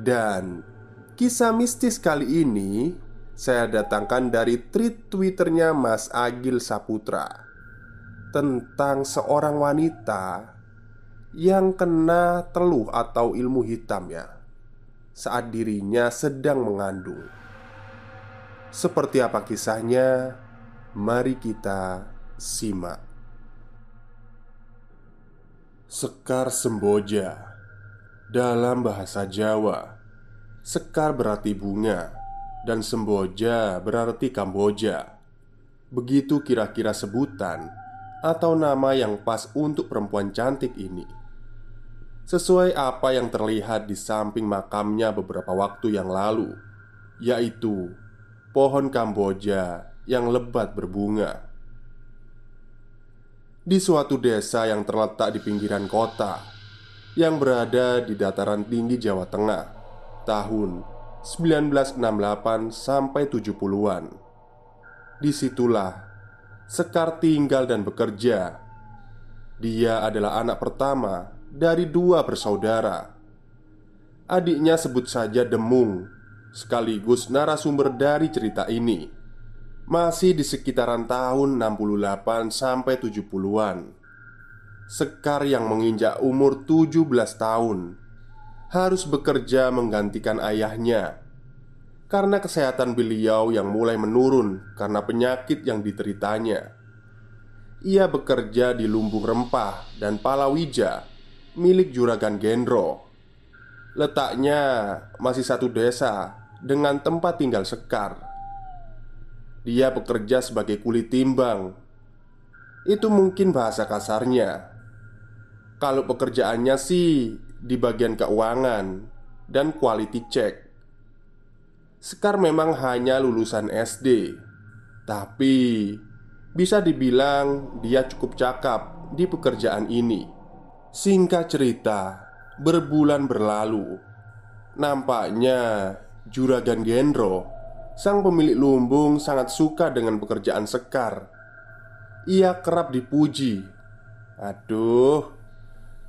dan kisah mistis kali ini saya datangkan dari tweet twitternya Mas Agil Saputra Tentang seorang wanita yang kena teluh atau ilmu hitam ya Saat dirinya sedang mengandung. Seperti apa kisahnya? Mari kita simak. Sekar Semboja dalam bahasa Jawa, sekar berarti bunga dan semboja berarti Kamboja. Begitu kira-kira sebutan atau nama yang pas untuk perempuan cantik ini. Sesuai apa yang terlihat di samping makamnya beberapa waktu yang lalu, yaitu pohon Kamboja yang lebat berbunga. Di suatu desa yang terletak di pinggiran kota, yang berada di dataran tinggi Jawa Tengah tahun 1968 sampai 70-an. Di situlah Sekar tinggal dan bekerja. Dia adalah anak pertama dari dua bersaudara. Adiknya sebut saja Demung, sekaligus narasumber dari cerita ini. Masih di sekitaran tahun 68 sampai 70-an. Sekar yang menginjak umur 17 tahun Harus bekerja menggantikan ayahnya Karena kesehatan beliau yang mulai menurun Karena penyakit yang diteritanya. Ia bekerja di lumbung rempah dan palawija Milik Juragan Gendro. Letaknya masih satu desa Dengan tempat tinggal Sekar. Dia bekerja sebagai kulit timbang. Itu mungkin bahasa kasarnya kalau pekerjaannya sih di bagian keuangan dan quality check. Sekar memang hanya lulusan SD Tapi bisa dibilang dia cukup cakap di pekerjaan ini. Singkat cerita, berbulan berlalu. Nampaknya Juragan Gendro Sang pemilik lumbung sangat suka dengan pekerjaan Sekar. Ia kerap dipuji. Aduh,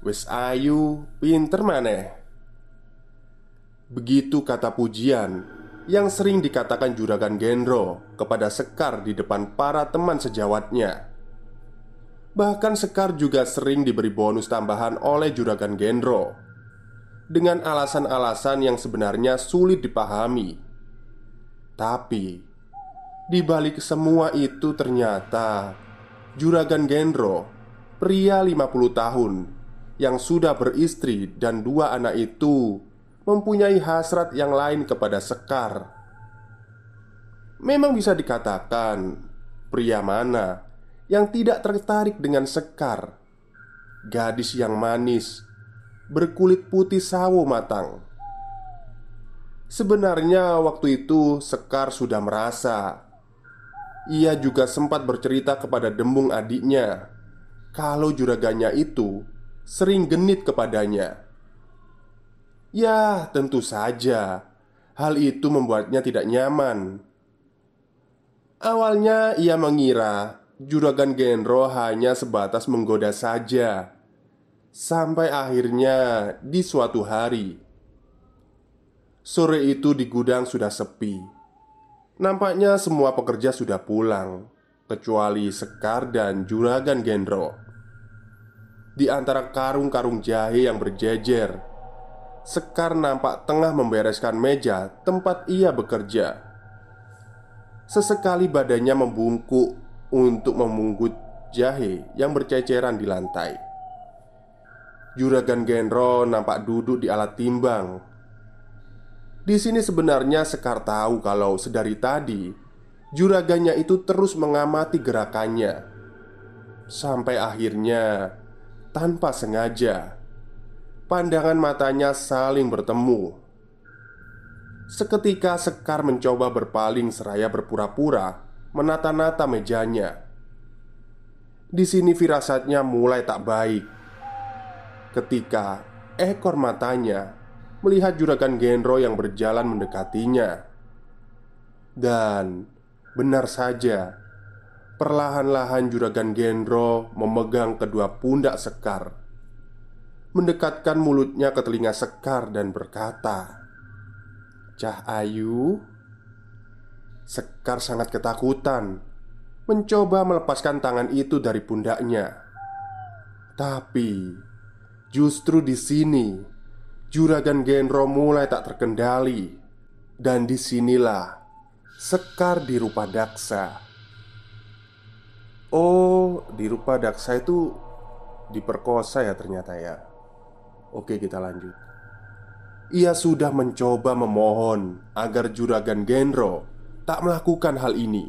Wes ayu, pinter maneh Begitu kata pujian yang sering dikatakan Juragan Gendro kepada Sekar di depan para teman sejawatnya. Bahkan Sekar juga sering diberi bonus tambahan oleh Juragan Gendro dengan alasan-alasan yang sebenarnya sulit dipahami. Tapi di balik semua itu ternyata Juragan Gendro, pria 50 tahun yang sudah beristri dan dua anak itu mempunyai hasrat yang lain kepada Sekar. Memang bisa dikatakan, pria mana yang tidak tertarik dengan Sekar? Gadis yang manis, berkulit putih sawo matang. Sebenarnya, waktu itu Sekar sudah merasa ia juga sempat bercerita kepada Dembung adiknya kalau juragannya itu sering genit kepadanya. Ya, tentu saja hal itu membuatnya tidak nyaman. Awalnya ia mengira juragan Genro hanya sebatas menggoda saja, sampai akhirnya di suatu hari sore itu di gudang sudah sepi. Nampaknya semua pekerja sudah pulang, kecuali Sekar dan juragan Genro. Di antara karung-karung jahe yang berjejer, Sekar nampak tengah membereskan meja tempat ia bekerja. Sesekali badannya membungkuk untuk memungut jahe yang berceceran di lantai. Juragan Genro nampak duduk di alat timbang. Di sini sebenarnya Sekar tahu kalau sedari tadi juragannya itu terus mengamati gerakannya sampai akhirnya tanpa sengaja pandangan matanya saling bertemu. Seketika Sekar mencoba berpaling seraya berpura-pura menata-nata mejanya. Di sini firasatnya mulai tak baik. Ketika ekor matanya melihat juragan Genro yang berjalan mendekatinya. Dan benar saja, perlahan-lahan juragan Genro memegang kedua pundak Sekar. Mendekatkan mulutnya ke telinga Sekar dan berkata, Cah Ayu Sekar sangat ketakutan Mencoba melepaskan tangan itu dari pundaknya Tapi Justru di sini Juragan Genro mulai tak terkendali Dan di sinilah Sekar di rupa daksa Oh, di rupa daksa itu Diperkosa ya ternyata ya Oke kita lanjut ia sudah mencoba memohon agar juragan Genro tak melakukan hal ini.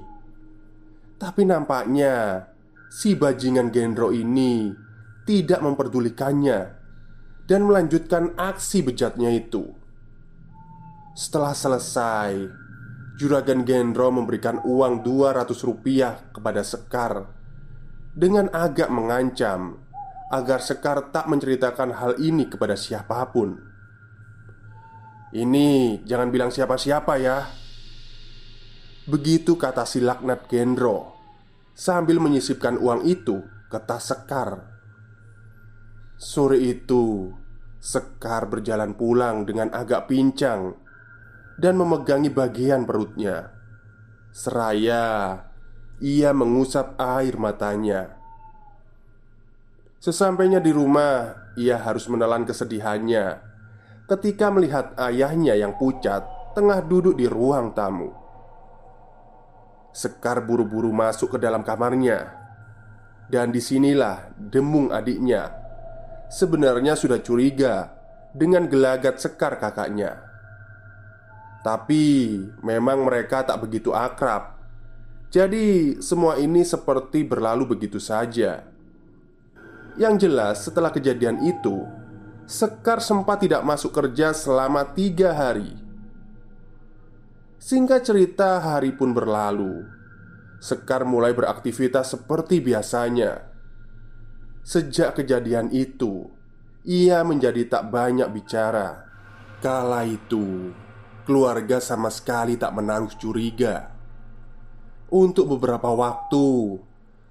Tapi nampaknya si bajingan Genro ini tidak memperdulikannya dan melanjutkan aksi bejatnya itu. Setelah selesai, juragan Genro memberikan uang 200 rupiah kepada Sekar. Dengan agak mengancam agar Sekar tak menceritakan hal ini kepada siapa pun. Ini jangan bilang siapa-siapa ya. Begitu kata si laknat Gendro Sambil menyisipkan uang itu ke tas Sekar. Sore itu Sekar berjalan pulang dengan agak pincang Dan memegangi bagian perutnya. Seraya Ia mengusap air matanya. Sesampainya di rumah Ia harus menelan kesedihannya. Ketika melihat ayahnya yang pucat tengah duduk di ruang tamu. Sekar buru-buru masuk ke dalam kamarnya, dan di sinilah Demung adiknya. Sebenarnya sudah curiga dengan gelagat Sekar kakaknya. Tapi memang mereka tak begitu akrab. Jadi, semua ini seperti berlalu begitu saja. Yang jelas, setelah kejadian itu, Sekar sempat tidak masuk kerja selama tiga hari. Singkat cerita, hari pun berlalu. Sekar mulai beraktivitas seperti biasanya. Sejak kejadian itu, ia menjadi tak banyak bicara. Kala itu, keluarga sama sekali tak menaruh curiga. Untuk beberapa waktu,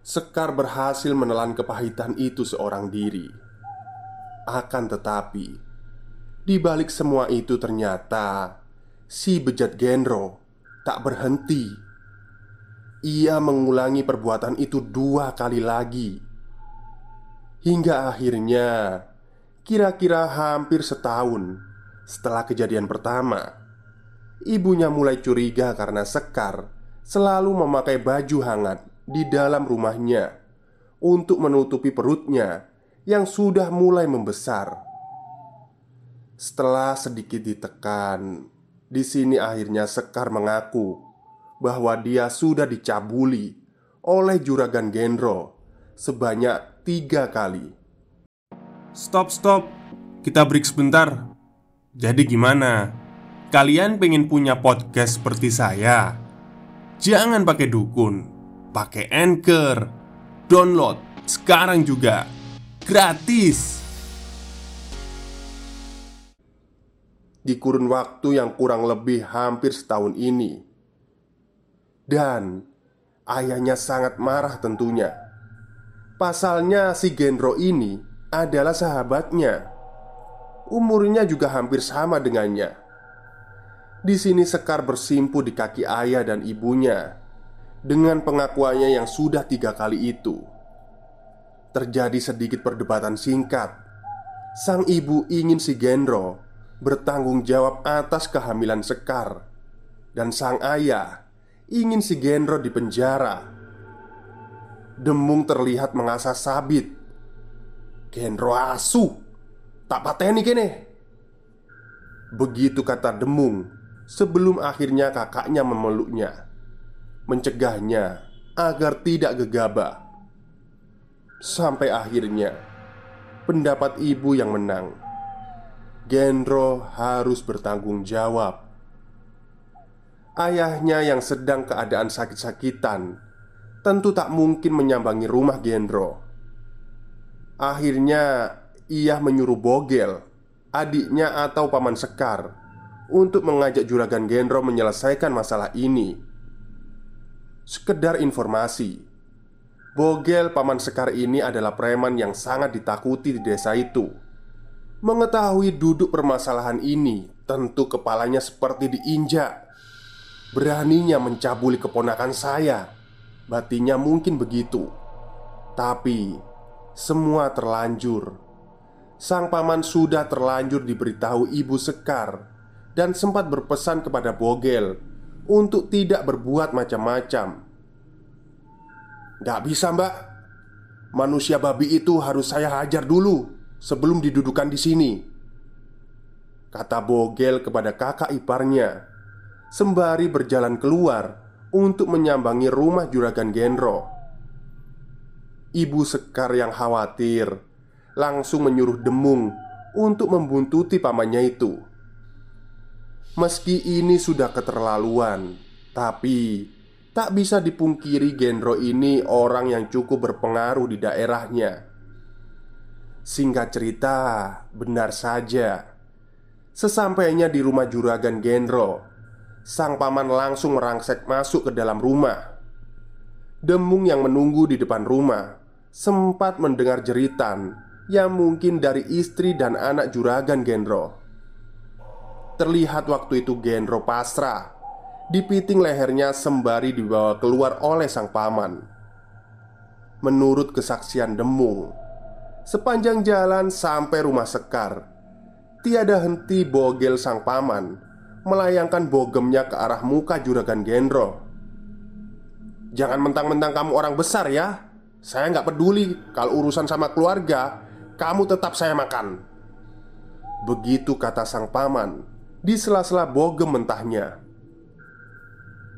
Sekar berhasil menelan kepahitan itu seorang diri. Akan tetapi, di balik semua itu ternyata si bejat Genro tak berhenti. Ia mengulangi perbuatan itu dua kali lagi hingga akhirnya kira-kira hampir setahun setelah kejadian pertama. Ibunya mulai curiga karena Sekar selalu memakai baju hangat di dalam rumahnya untuk menutupi perutnya yang sudah mulai membesar. Setelah sedikit ditekan, di sini akhirnya Sekar mengaku bahwa dia sudah dicabuli oleh juragan Genro sebanyak tiga kali. Stop, stop, kita break sebentar. Jadi, gimana? Kalian pengen punya podcast seperti saya? Jangan pakai dukun, pakai Anchor. Download sekarang juga. Gratis. Di kurun waktu yang kurang lebih hampir setahun ini Dan ayahnya sangat marah tentunya Pasalnya si Gendro ini adalah sahabatnya Umurnya juga hampir sama dengannya Di sini Sekar bersimpu di kaki ayah dan ibunya Dengan pengakuannya yang sudah tiga kali itu. Terjadi sedikit perdebatan singkat. Sang ibu ingin si Gendro bertanggung jawab atas kehamilan Sekar. Dan sang ayah ingin si Gendro di penjara Demung terlihat mengasah sabit. Gendro asu. Tak pateni kene. Begitu kata Demung Sebelum akhirnya kakaknya memeluknya Mencegahnya agar tidak gegabah Sampai akhirnya Pendapat ibu yang menang Gendro harus bertanggung jawab. Ayahnya yang sedang keadaan sakit-sakitan tentu tak mungkin menyambangi rumah Gendro. Akhirnya, ia menyuruh Bogel, adiknya atau paman Sekar, untuk mengajak juragan Gendro menyelesaikan masalah ini. Sekedar informasi, Bogel paman Sekar ini adalah preman yang sangat ditakuti di desa itu Mengetahui duduk permasalahan ini, tentu kepalanya seperti diinjak. Beraninya mencabuli keponakan saya, batinya mungkin begitu. Tapi semua terlanjur. Sang paman sudah terlanjur diberitahu ibu Sekar dan sempat berpesan kepada Bogel untuk tidak berbuat macam-macam. Gak bisa, Mbak. Manusia babi itu harus saya hajar dulu sebelum didudukan di sini Kata Bogel kepada kakak iparnya Sembari berjalan keluar Untuk menyambangi rumah Juragan Genro Ibu Sekar yang khawatir Langsung menyuruh Demung Untuk membuntuti pamannya itu Meski ini sudah keterlaluan Tapi Tak bisa dipungkiri Genro ini orang yang cukup berpengaruh di daerahnya Singkat cerita, benar saja. Sesampainya di rumah juragan Gendro, sang paman langsung merangsek masuk ke dalam rumah. Demung yang menunggu di depan rumah sempat mendengar jeritan yang mungkin dari istri dan anak juragan Gendro. Terlihat waktu itu Gendro pasrah, dipiting lehernya sembari dibawa keluar oleh sang paman. Menurut kesaksian Demung, Sepanjang jalan sampai rumah Sekar Tiada henti bogel sang paman Melayangkan bogemnya ke arah muka juragan Gendro. Jangan mentang-mentang kamu orang besar ya. Saya nggak peduli Kalau urusan sama keluarga Kamu tetap saya makan. Begitu kata sang paman Di sela-sela bogem mentahnya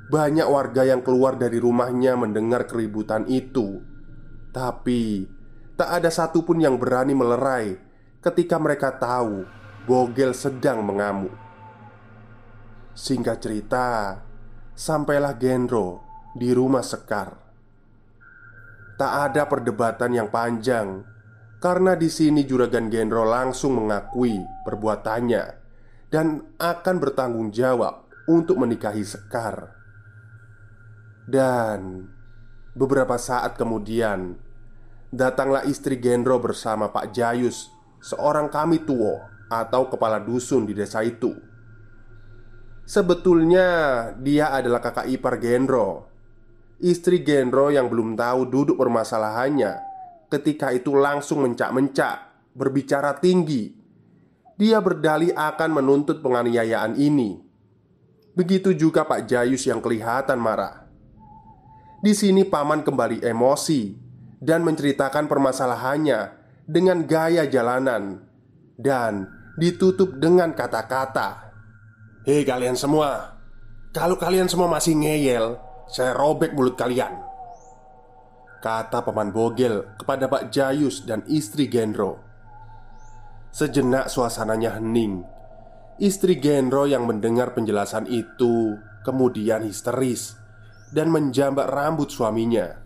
Banyak warga yang keluar dari rumahnya mendengar keributan itu Tapi Tak ada satupun yang berani melerai ketika mereka tahu Bogel sedang mengamuk. Singkat cerita, sampailah Gendro di rumah Sekar. Tak ada perdebatan yang panjang karena di sini juragan Gendro langsung mengakui perbuatannya dan akan bertanggung jawab untuk menikahi Sekar. Dan beberapa saat kemudian, Datanglah istri Gendro bersama Pak Jayus Seorang kami tuo atau kepala dusun di desa itu Sebetulnya dia adalah kakak ipar Gendro Istri Gendro yang belum tahu duduk permasalahannya Ketika itu langsung mencak-mencak Berbicara tinggi Dia berdalih akan menuntut penganiayaan ini Begitu juga Pak Jayus yang kelihatan marah Di sini paman kembali emosi dan menceritakan permasalahannya dengan gaya jalanan dan ditutup dengan kata-kata, "Hei kalian semua, kalau kalian semua masih ngeyel, saya robek mulut kalian." Kata paman Bogel kepada Pak Jayus dan istri Gendro. Sejenak suasananya hening. Istri Gendro yang mendengar penjelasan itu kemudian histeris dan menjambak rambut suaminya.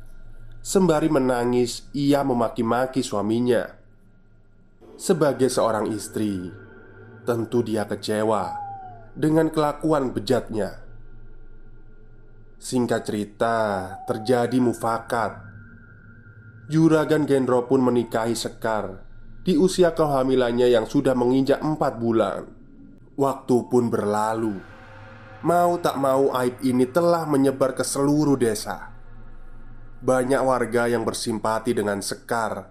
Sembari menangis, ia memaki-maki suaminya. Sebagai seorang istri, tentu dia kecewa dengan kelakuan bejatnya. Singkat cerita, terjadi mufakat. Juragan Gendro pun menikahi Sekar di usia kehamilannya yang sudah menginjak empat bulan. Waktu pun berlalu. Mau tak mau aib ini telah menyebar ke seluruh desa. Banyak warga yang bersimpati dengan Sekar,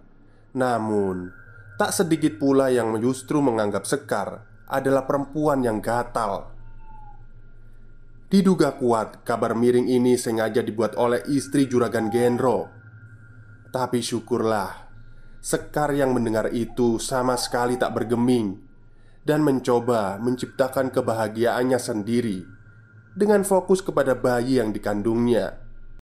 namun tak sedikit pula yang justru menganggap Sekar adalah perempuan yang gatal. Diduga kuat, kabar miring ini sengaja dibuat oleh istri juragan Genro. Tapi syukurlah, Sekar yang mendengar itu sama sekali tak bergeming dan mencoba menciptakan kebahagiaannya sendiri dengan fokus kepada bayi yang dikandungnya.